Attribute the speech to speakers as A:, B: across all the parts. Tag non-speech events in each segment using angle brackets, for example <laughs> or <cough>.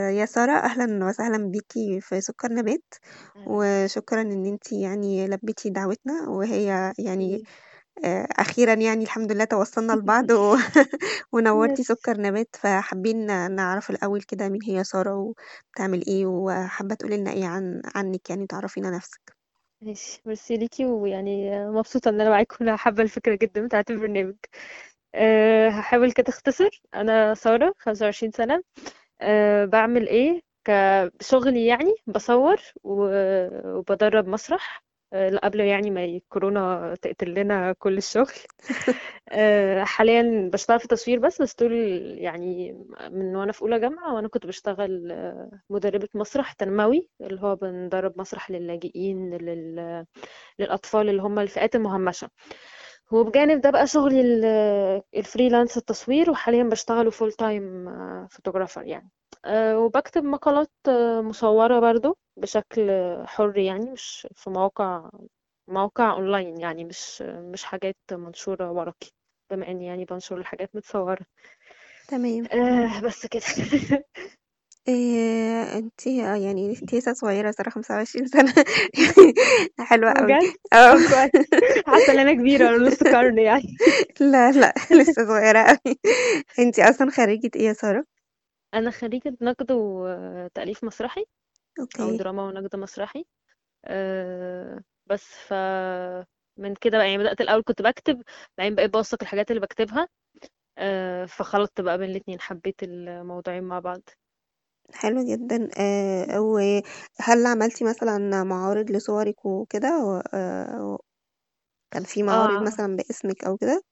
A: يا سارة أهلا وسهلا بيكي في سكر نبات
B: أهلا.
A: وشكرا إن انتي يعني لبيتي دعوتنا وهي يعني آه، أخيرا يعني الحمد لله توصلنا <laughs> لبعض و... <laughs> ونورتي سكر نبات فحابين نعرف الأول كده مين هي سارة وبتعمل إيه وحابة تقولي لنا إيه عن عنك يعني تعرفينا نفسك.
B: ماشي. ميرسي ليكي ويعني مبسوطة إن أنا معاكم. أنا حابة الفكرة جدا بتاعت البرنامج. أه هحاول كده أختصر. أنا سارة 25 سنة. أه بعمل إيه؟ كشغلي يعني بصور وبدرب مسرح أه قبل يعني ما ي- كورونا تقتل لنا كل الشغل. <laughs> أه حاليا بشتغل في تصوير بس بس طول يعني من وأنا في أولى جامعة وأنا كنت بشتغل آه، مدربة مسرح تنموي اللي هو بندرب مسرح للاجئين لل... للأطفال اللي هم الفئات المهمشة. وبجانب ده بقى شغلي ال- ال freelance التصوير وحاليا بشتغله full time photographer يعني. أه وبكتب مقالات آه، مصورة برضو بشكل حر يعني مش في مواقع موقع اونلاين يعني مش مش حاجات منشورة ورقي بما إني يعني بنشر الحاجات متصورة.
A: تمام.
B: آه بس كده. <laughs>
A: إيه انتي يعني انتي لسه صغيرة صراحة 25 سنة. يعني <laughs> حلوة قوي
B: بجد؟
A: آه.
B: طب كويس. حاسة إن أنا كبيرة أنا نص قرن يعني. <laughs>
A: لا لا لسه صغيرة قوي انتي أصلا خريجة إيه يا سارة؟
B: أنا خريجة نقد وتأليف مسرحي أو
A: أوكي
B: دراما ونقد مسرحي. آه بس ف من كده بقى يعني بدأت الأول كنت بكتب بعدين بقيت بوثق الحاجات اللي بكتبها. آه فخلطت بقى بين الاتنين حبيت الموضوعين مع بعض.
A: حلو جدا آه وهل عملتي مثلا معارض لصورك وكده؟ و- آه، كان في معارض
B: آه.
A: مثلا باسمك أو كده؟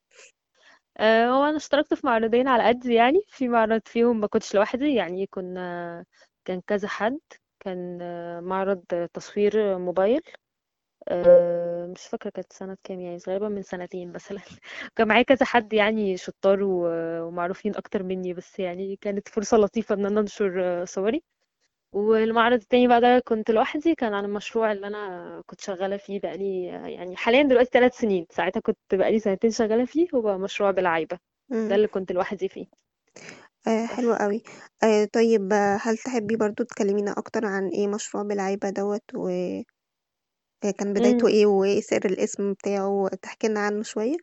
B: آه، هو أنا اشتركت في معرضين على قد يعني في معرض فيهم ما كنتش لوحدي يعني كنا كان كذا حد كان آه، معرض تصوير موبايل. آه، مش فاكرة كانت سنة كام يعني غالبا من سنتين مثلا. <laughs> كان معايا كذا حد يعني شطار و- ومعروفين أكتر مني بس يعني كانت فرصة لطيفة إن أنا أنشر آه، صوري. والمعرض التاني بقى ده كنت لوحدي كان عن المشروع اللي أنا كنت شغالة فيه بقالي يعني حاليا دلوقتي ثلاث سنين. ساعتها كنت بقالي سنتين شغالة فيه هو مشروع بالعايبة. ده
A: مم.
B: اللي كنت لوحدي فيه.
A: آه حلو
B: بس.
A: قوي. آه طيب آه، هل تحبي برضو تكلمينا أكتر عن إيه مشروع بالعيبة دوت؟ بدايته
B: امم.
A: إيه وايه سر الاسم بتاعه تحكي لنا عنه شوية؟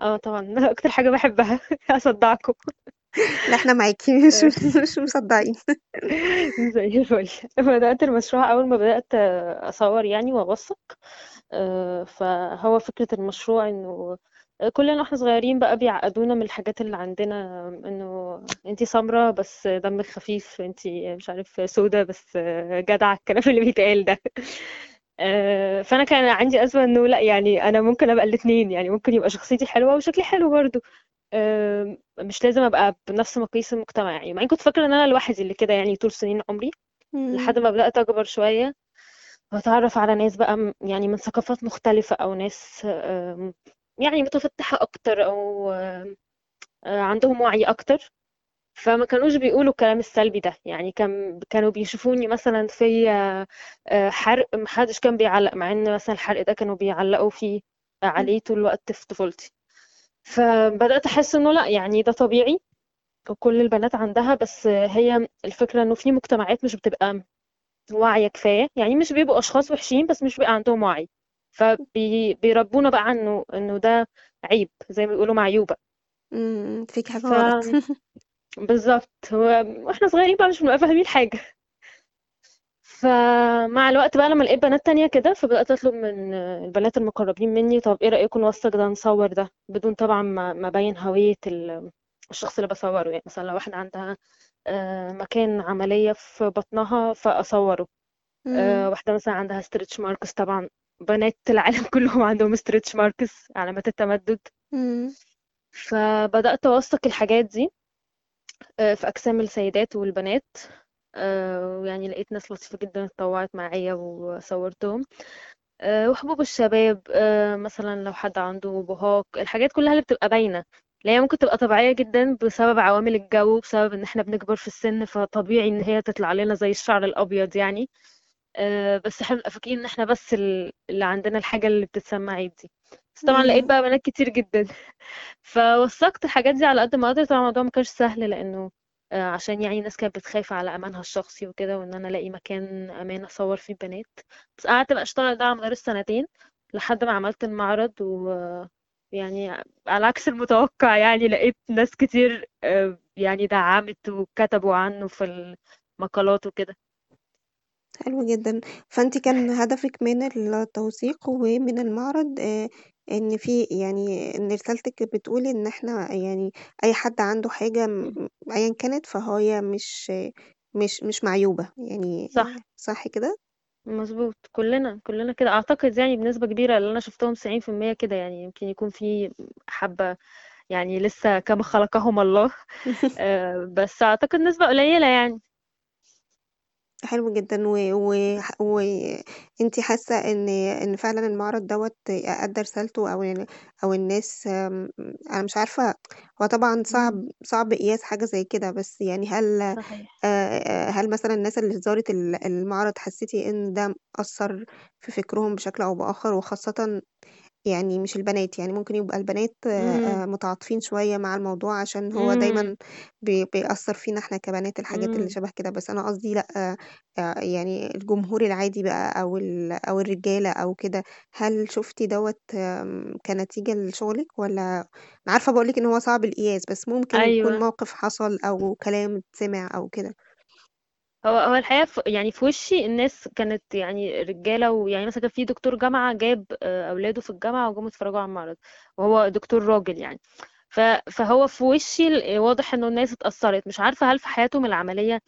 B: آه طبعا أكتر حاجة بحبها <laughs> أصدعكم.
A: لا إحنا معاكي <laughs> مش مش مصدقين <laughs>
B: زي الفل. بدأت المشروع أول ما بدأت أصور يعني وأوثق. آه، فهو فكرة المشروع إنه كلنا وإحنا صغيرين بقى بيعقدونا من الحاجات اللي عندنا إنه أنتي سمرة بس دمك خفيف أنتي مش عارف سودة بس جدعة الكلام اللي بيتقال ده. آه، فأنا كان عندي أزمة إنه لأ يعني أنا ممكن أبقى الاتنين يعني ممكن يبقى شخصيتي حلوة وشكلي حلو برضه آم، مش لازم أبقى بنفس مقاييس المجتمع يعني. مع كنت فاكرة إن أنا لوحدي اللي كده يعني طول سنين عمري. لحد ما بدأت أكبر شوية واتعرف على ناس بقى يعني من ثقافات مختلفة أو ناس يعني متفتحة أكتر أو آه، عندهم وعي أكتر. فما كانوش بيقولوا الكلام السلبي ده. يعني كان كانوا بيشوفوني مثلا في آه، حرق محدش كان بيعلق مع إن مثلا الحرق ده كانوا بيعلقوا فيه عليه طول الوقت في طفولتي. فبدأت أحس إنه لأ يعني ده طبيعي وكل البنات عندها بس هي الفكرة إنه في مجتمعات مش بتبقى واعية كفاية. يعني مش بيبقوا أشخاص وحشين بس مش بيبقى عندهم وعي. فبيربونا بقى عنه إنه ده عيب زي ما بيقولوا معيوبة.
A: مم. فيك
B: ف <laughs> بالظبط. هو وإحنا صغيرين بقى مش بنبقى فاهمين حاجة. فمع الوقت بقى لما لقيت بنات تانية كده فبدأت أطلب من البنات المقربين مني طب إيه رأيكم نوثق ده نصور ده؟ بدون طبعا ما أبين هوية ال- الشخص اللي بصوره. يعني مثلا لو واحدة عندها آه، مكان عملية في بطنها فأصوره.
A: مم.
B: آه، واحدة مثلا عندها stretch marks طبعا بنات العالم <laughs> كلهم عندهم stretch marks علامات التمدد.
A: مم.
B: فبدأت أوثق الحاجات دي. في أجسام السيدات والبنات. آه، ويعني لقيت ناس لطيفة جدا اتطوعت معايا وصورتهم. آه، وحبوب الشباب آه، مثلا لو حد عنده بهاق الحاجات كلها اللي بتبقى باينة اللي هي ممكن تبقى طبيعية جدا بسبب عوامل الجو بسبب إن إحنا بنكبر في السن فطبيعي إن هي تطلع لنا زي الشعر الأبيض يعني. آه، بس إحنا بنبقى فاكرين إن إحنا بس ال- اللي عندنا الحاجة اللي بتتسمى عيب دي. بس طبعا لقيت. بقى بنات كتير جدا. <laughs> فوثقت الحاجات دي على قد ما أقدر طبعا الموضوع ما كانش سهل لأنه آه، عشان يعني الناس كانت بتخاف على أمانها الشخصي وكده وإن أنا ألاقي مكان أمان أصور فيه بنات بس قعدت بقى أشتغل ده على مدار السنتين لحد ما عملت المعرض و يعني على عكس المتوقع يعني لقيت ناس كتير آه، يعني دعمت وكتبوا عنه في المقالات وكده.
A: حلو جدًا. فأنتِ كان هدفِك من التوثيق ومن المعرض آآ إن في يعني إن رسالتِك بتقول إن إحنا يعني أي حد عنده حاجة م أيًا كانت فهي مش مش مش معيوبة، يعني
B: صح.
A: صح كده؟
B: مظبوط. كلنا كلنا كده. أعتقد يعني بنسبة كبيرة اللي أنا شفتهم 90% كده. يعني يمكن يكون في حبة يعني لسه كما خلقهم الله. <laughs> آه، بس أعتقد نسبة قليلة يعني.
A: حلو جدًا و و وأنتِ حاسة إن إن فعلًا المعرض دوّة أدّى رسالته أو ال أو الناس آمم، أنا مش عارفة هو طبعًا صعب صعب قياس حاجة زي كده، بس يعني هل
B: صحيح.
A: آآ، هل مثلًا الناس اللي زارت ال المعرض حسيتِ إن ده أثّر في فكرهم بشكل أو بآخر، وخاصةً يعني مش البنات، يعني ممكن يبقى البنات
B: امم.
A: آآ متعاطفين شوية مع الموضوع عشان هو
B: امم.
A: دايمًا بي بيأثّر فينا إحنا كبنات الحاجات اللي
B: امم.
A: شبه كده، بس أنا قصدي لأ، آآ يعني الجمهور العادي بقى أو ال أو الرجالة أو كده، هل شُفتِ دوّة آمم كنتيجة لشغلِك؟ والّا أنا عارفة باقول لِك إن هو صعب القياس، بس ممكن يكون
B: أيوه.
A: موقف حصل أو كلام اتسمع أو كده؟
B: هو هو الحقيقة يعني في وشي الناس كانت يعني رجالة ويعني مثلا كان في دكتور جامعة جاب آه، أولاده في الجامعة وجم اتفرجوا على المعرض وهو دكتور راجل يعني. فهو في وشي ال- واضح إنه الناس اتأثرت. مش عارفة هل في حياتهم العملية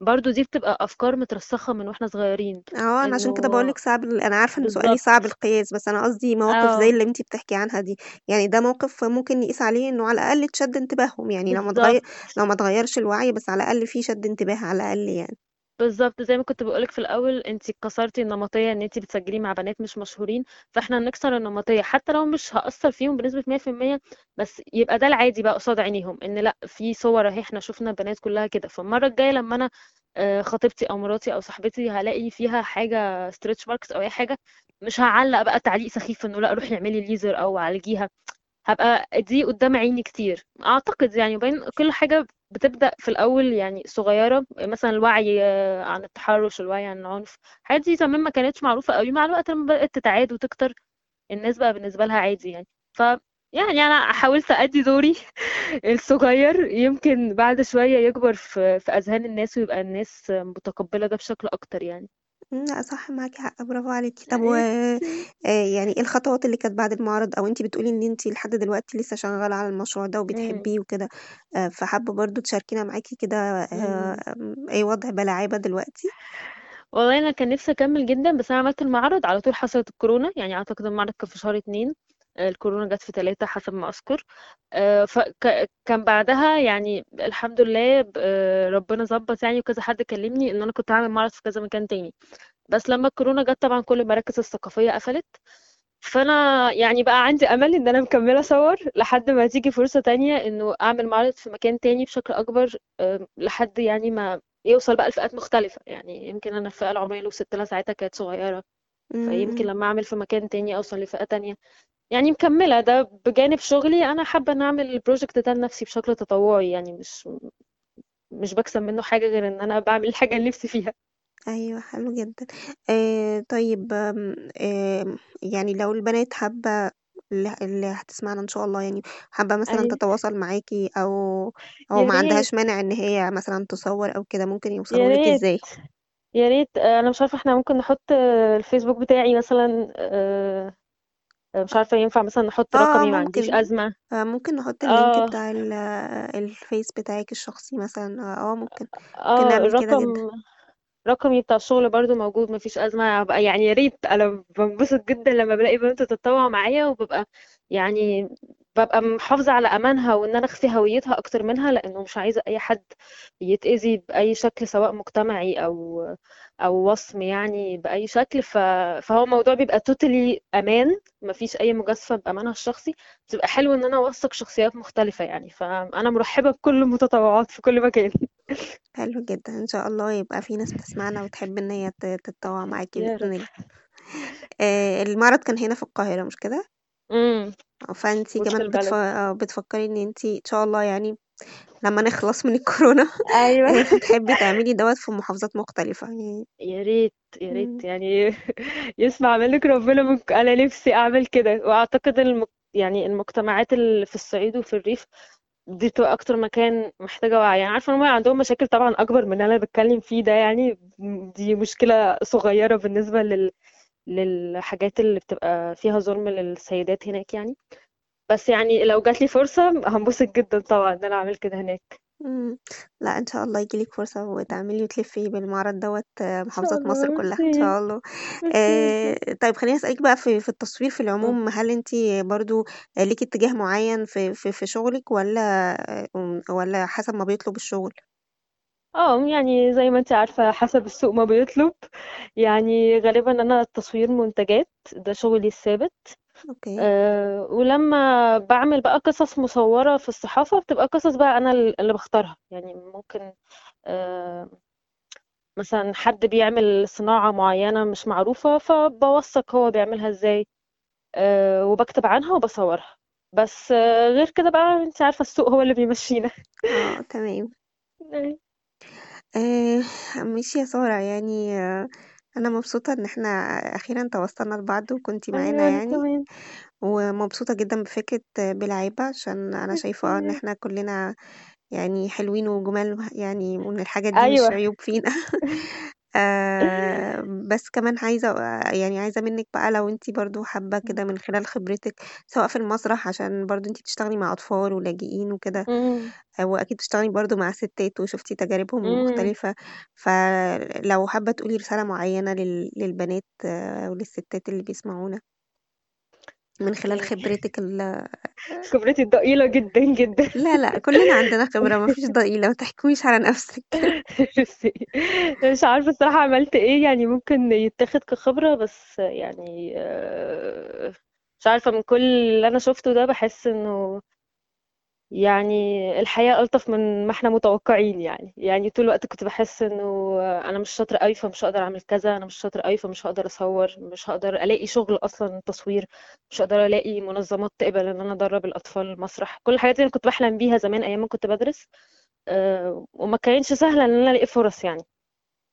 B: برضو دي بتبقى أفكار مترسخة من وإحنا صغيرين
A: آه، أنا عشان كده باقول
B: إنه
A: لِك صعب ال أنا عارفة إن سؤالي صعب
B: بالظبط
A: القياس، بس أنا قصدي مواقف زي
B: آه
A: اللي أنتِ بتحكي عنها دي، يعني ده موقف ممكن نقيس عليه إنه على الأقل اتشد انتباههم، يعني لو ما اتغي
B: بالظبط
A: لو ما اتغيّرش الوعي بس على الأقل في شد انتباه على الأقل يعني.
B: بالظبط زي ما كنت بقولك في الأول انتي كسرتي النمطية إن انتي بتسجلي مع بنات مش مشهورين فإحنا نكسر النمطية حتى لو مش هأثر فيهم بنسبة 100% بس يبقى ده العادي بقى قصاد عينيهم إن لأ في صور أهي إحنا شفنا بنات كلها كده. فالمرة الجاية لما أنا آه، خطيبتي أو مراتي أو صاحبتي هلاقي فيها حاجة stretch marks أو أي حاجة مش هعلق بقى تعليق سخيف إنه لأ روحي اعملي ليزر أو عالجيها هابقى دي قدام عيني كتير. أعتقد يعني وبين كل حاجة بتبدأ في الأول يعني صغيرة مثلا الوعي آه، عن التحرش الوعي عن العنف الحاجات دي زمان ما كانتش معروفة قوي مع الوقت لما بدأت تتعاد وتكتر الناس بقى بالنسبة لها عادي يعني. ف يعني أنا حاولت أدي دوري <laughs> الصغير يمكن بعد شوية يكبر في في أذهان الناس ويبقى الناس متقبلة ده بشكل أكتر يعني.
A: إمم، لأ صح معاكِ حق، برافو عليكِ. طب و آآ يعني إيه الخطوات اللي كانت بعد المعرض؟ أو أنتِ بتقولي إن أنتِ لحد دلوقتي لسه شغالة على المشروع ده
B: إمم.
A: وبتحبيه وكده، آآ فحابة برضه تشاركينا معاكِ كده
B: إمم.
A: آمم إيه وضع بلاعيبة دلوقتي؟
B: والله أنا كان نفسي أكمل جدا بس أنا عملت المعرض على طول حصلت الكورونا يعني أعتقد المعرض كان في شهر اتنين. الكورونا جت في تلاتة حسب ما أذكر. فكان بعدها يعني الحمد لله آه، ربنا ظبط يعني وكذا حد كلمني إن أنا كنت هعمل معرض في كذا مكان تاني. بس لما الكورونا جت طبعا كل المراكز الثقافية قفلت. فأنا يعني بقى عندي أمل إن أنا مكملة أصور لحد ما تيجي فرصة تانية إنه أعمل معرض في مكان تاني بشكل أكبر آم، لحد يعني ما يوصل بقى لفئات مختلفة. يعني يمكن أنا الفئة العمرية اللي وصلت لها ساعتها كانت
A: صغيرة.
B: فيمكن. لما أعمل في مكان تاني أوصل لفئة تانية. يعني مكملة. ده بجانب شغلي. أنا حابة إن أعمل ال project ده لنفسي بشكل تطوعي. يعني مش مش بكسب منه حاجة غير إن أنا بعمل الحاجة اللي نفسي فيها.
A: أيوه حلو جدًا. آآ طيب آمم يعني لو البنات حابة اللي اللي هتسمعنا إن شاء الله يعني، حابة مثلًا
B: أيوه.
A: تتواصل معاكِ أو أو
B: يا
A: ما
B: ريت.
A: عندهاش مانع إن هي مثلًا تصوّر أو كده، ممكن
B: يا
A: يوصلوا لِك
B: ريت.
A: إزاي؟
B: يا ريت. آه، أنا مش عارفة إحنا ممكن نحط آه، الفيسبوك بتاعي مثلا آه، آه، مش عارفة ينفع مثلا نحط
A: آه
B: رقمي ما عنديش
A: ممكن،
B: أزمة.
A: آآ ممكن نحط الlink
B: آه.
A: بتاع ال الفيس بتاعِك الشخصي مثلًا، آه ممكن، ممكن
B: آه
A: نعمل كده جدًا.
B: رقمي بتاع الشغل برضو موجود مفيش أزمة. يعني يا ريت أنا بنبسط جدا لما بلاقي بنت تتطوع معايا وببقى يعني ببقى محافظة على أمانها وإن أنا أخفي هويتها أكتر منها لأنه مش عايزة أي حد يتأذي بأي شكل سواء مجتمعي أو أو وصم يعني بأي شكل. ف... فهو الموضوع بيبقى توتالي أمان مفيش أي مجازفة بأمانها الشخصي. بتبقى حلو إن أنا أوثق شخصيات مختلفة يعني. فأنا مرحبة بكل المتطوعات في كل مكان. <laughs>
A: حلو جدًا، إن شاء الله يبقى في ناس بتسمعنا وتحب إن هي تتطوّع معاكِ
B: يا
A: بإذن
B: رب
A: الله. المعرض كان هنا في القاهرة مش كده؟ آه، فأنتِ
B: وسط
A: كمان بتف
B: البلد؟
A: آه، بتفكّري إن أنتِ إن شاء الله يعني لما نخلص من الكورونا
B: أيوه. <laughs>
A: آه، فتحبي تعملي دوت في محافظات مختلفة. يعني
B: يا ريت يا ريت. يعني <laughs> يسمع منك ربنا من... أنا نفسي أعمل كده. وأعتقد المك... يعني المجتمعات اللي في الصعيد وفي الريف دي بتبقى أكتر مكان محتاجة وعي. يعني عارفة إن هم عندهم مشاكل طبعا أكبر من اللي أنا بتكلم فيه ده يعني؟ دي مشكلة صغيرة بالنسبة لل... للحاجات اللي بتبقى فيها ظلم للسيدات هناك يعني. بس يعني لو جات لي فرصة هنبسط جدا طبعا إن أنا أعمل كده هناك.
A: مم. لا إن شاء الله يجيلك فرصة وتعملي وتلفي بالمعرض دوت آه، محافظات
B: الله
A: مصر كلها.
B: إن
A: شاء الله. آه، طيب خليني أسألك بقى في في التصوير في. العموم هل أنتي برضو ليكي اتجاه معين في في في شغلك ولا آه، ولا حسب ما بيطلب الشغل؟
B: آه يعني زي ما انت عارفة حسب السوق ما بيطلب. يعني غالبا أنا تصوير منتجات ده شغلي الثابت.
A: أوكي.
B: أه ولما بعمل بقى قصص مصورة في الصحافة بتبقى قصص بقى أنا اللي بختارها. يعني ممكن أه مثلا حد بيعمل صناعة معينة مش معروفة فبوثق هو بيعملها إزاي. أه وبكتب عنها وبصورها. بس أه غير كده بقى انت عارفة السوق هو اللي بيمشينا.
A: آه تمام. <laughs> آه، ماشي يا سارة. يعني آه، أنا مبسوطة إن إحنا أخيرا توصلنا لبعض وكنتي معانا
B: أيوه أنا
A: يعني.
B: كمان.
A: ومبسوطة جدا بفكرة آه، بلعيبة عشان أنا شايفة إن إحنا كلنا يعني حلوين وجمال يعني وإن الحاجات دي مش
B: أيوه.
A: عيوب فينا. <laughs> آه <laughs> بس كمان عايزة يعني عايزة منك بقى لو انتي برضو حابة كده من خلال خبرتك سواء في المسرح عشان برضو انتي بتشتغلي مع أطفال ولاجئين وكده آه، وأكيد بتشتغلي برضو مع ستات وشفتي تجاربهم المختلفة فلو حابة تقولي رسالة معينة لل- للبنات آه، وللستات اللي بيسمعونا. من خلال خبرتك ال...
B: خبرتي ضئيلة جدا جدا.
A: لا لا كلنا <laughs> عندنا خبرة مفيش ضئيلة ما تحكميش على نفسك. <laughs>
B: مش عارفة الصراحة عملت إيه يعني ممكن يتاخد كخبرة بس يعني آه، مش عارفة من كل اللي أنا شفته ده بحس إنه يعني الحياة ألطف من ما إحنا متوقعين يعني. يعني طول الوقت كنت بحس إنه أنا مش شاطرة قوي فمش هقدر أعمل كذا. أنا مش شاطرة قوي فمش هقدر أصور. مش هقدر ألاقي شغل أصلا تصوير. مش هقدر ألاقي منظمات تقبل إن أنا أدرب الأطفال المسرح. كل الحاجات دي أنا كنت بحلم بيها زمان أيام ما كنت بدرس أه وما كانتش سهلة إن أنا ألاقي فرص يعني.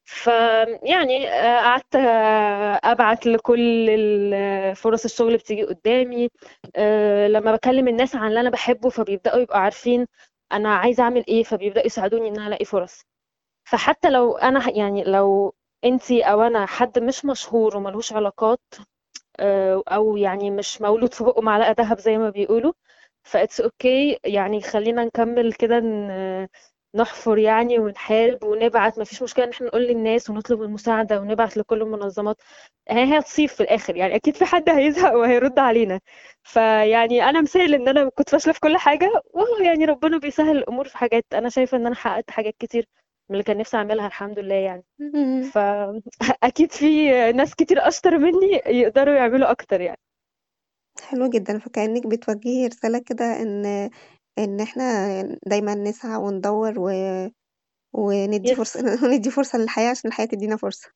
B: فيعني آه، قعدت آه، أبعت لكل فرص الشغل بتيجي قدامي آه، لما بكلم الناس عن اللي أنا بحبه فبيبدأوا يبقوا عارفين أنا عايزة أعمل إيه فبيبدأوا يساعدوني إن أنا ألاقي فرص. فحتى لو أنا يعني لو أنتي أو أنا حد مش مشهور وملهوش علاقات أو يعني مش مولود في بقه معلقة ذهب زي ما بيقولوا ف that's okay يعني خلينا نكمل كده نحفر يعني ونحارب ونبعت ما فيش مشكلة إن إحنا نقول للناس ونطلب المساعدة ونبعت لكل المنظمات. هي هتصيب في الآخر يعني أكيد في حد هيزهق وهيرد علينا. فيعني أنا مثال إن أنا كنت فاشله في كل حاجة وهو يعني ربنا بيسهل الأمور في حاجات. أنا شايفة إن أنا حققت حاجات كتير من اللي كان نفسي أعملها الحمد لله يعني. <laughs> فأكيد <laughs> في ناس كتير أشطر مني يقدروا يعملوا أكتر يعني.
A: حلو جدا فكأنك بتوجهي رسالة كده إن إن إحنا دايما نسعى وندور و... وندي
B: يس
A: فرصة <laughs> ندي فرصة للحياة عشان الحياة تدينا فرصة.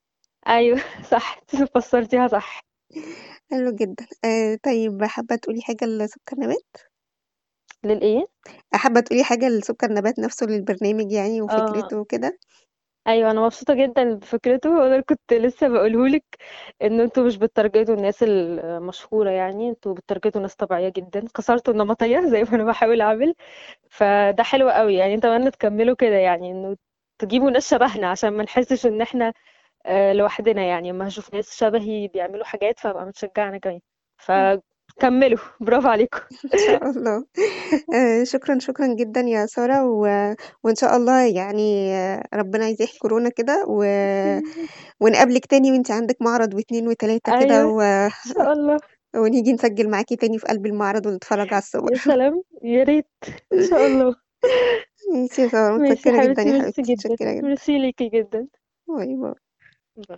B: أيوه <laughs> صح. فسرتيها صح.
A: حلو جدا. آه طيب حابة تقولي حاجة لسكر نبات
B: للإيه؟
A: حابة تقولي حاجة لسكر نبات نفسه للبرنامج يعني
B: آه.
A: وفكرته وكده؟
B: أيوه أنا مبسوطة جدا بفكرته وأنا كنت لسه بقولهولك إن أنتوا مش بتارجتوا الناس المشهورة يعني أنتوا بتارجتوا ناس طبيعية جدا. كسرتوا النمطية <laughs> زي ما أنا بحاول أعمل. فده حلو قوي يعني أتمنى تكملوا كده يعني إنه تجيبوا ناس شبهنا عشان ما نحسش إن إحنا آه، لوحدنا يعني. اما هشوف ناس شبهي بيعملوا حاجات فأبقى متشجعة أنا كمان. فكملوا برافو عليكم.
A: إن شاء الله. آه شكرا شكرا جدا يا سارة و... وإن شاء الله يعني ربنا يزيح كورونا كده و... ونقابلك تاني وأنت عندك معرض واتنين وتلاتة كده
B: أيوه
A: و...
B: إن شاء الله.
A: ونيجي نسجل معاكي تاني في قلب المعرض ونتفرج على الصور.
B: يا سلام يا ريت. إن شاء الله.
A: ماشي يا
B: يا
A: متشكرة جدا يا
B: ميرسي
A: حبيبتي
B: جدا.
A: متشكرة جدا.
B: ميرسي ليكي جدا.
A: bye
B: bye.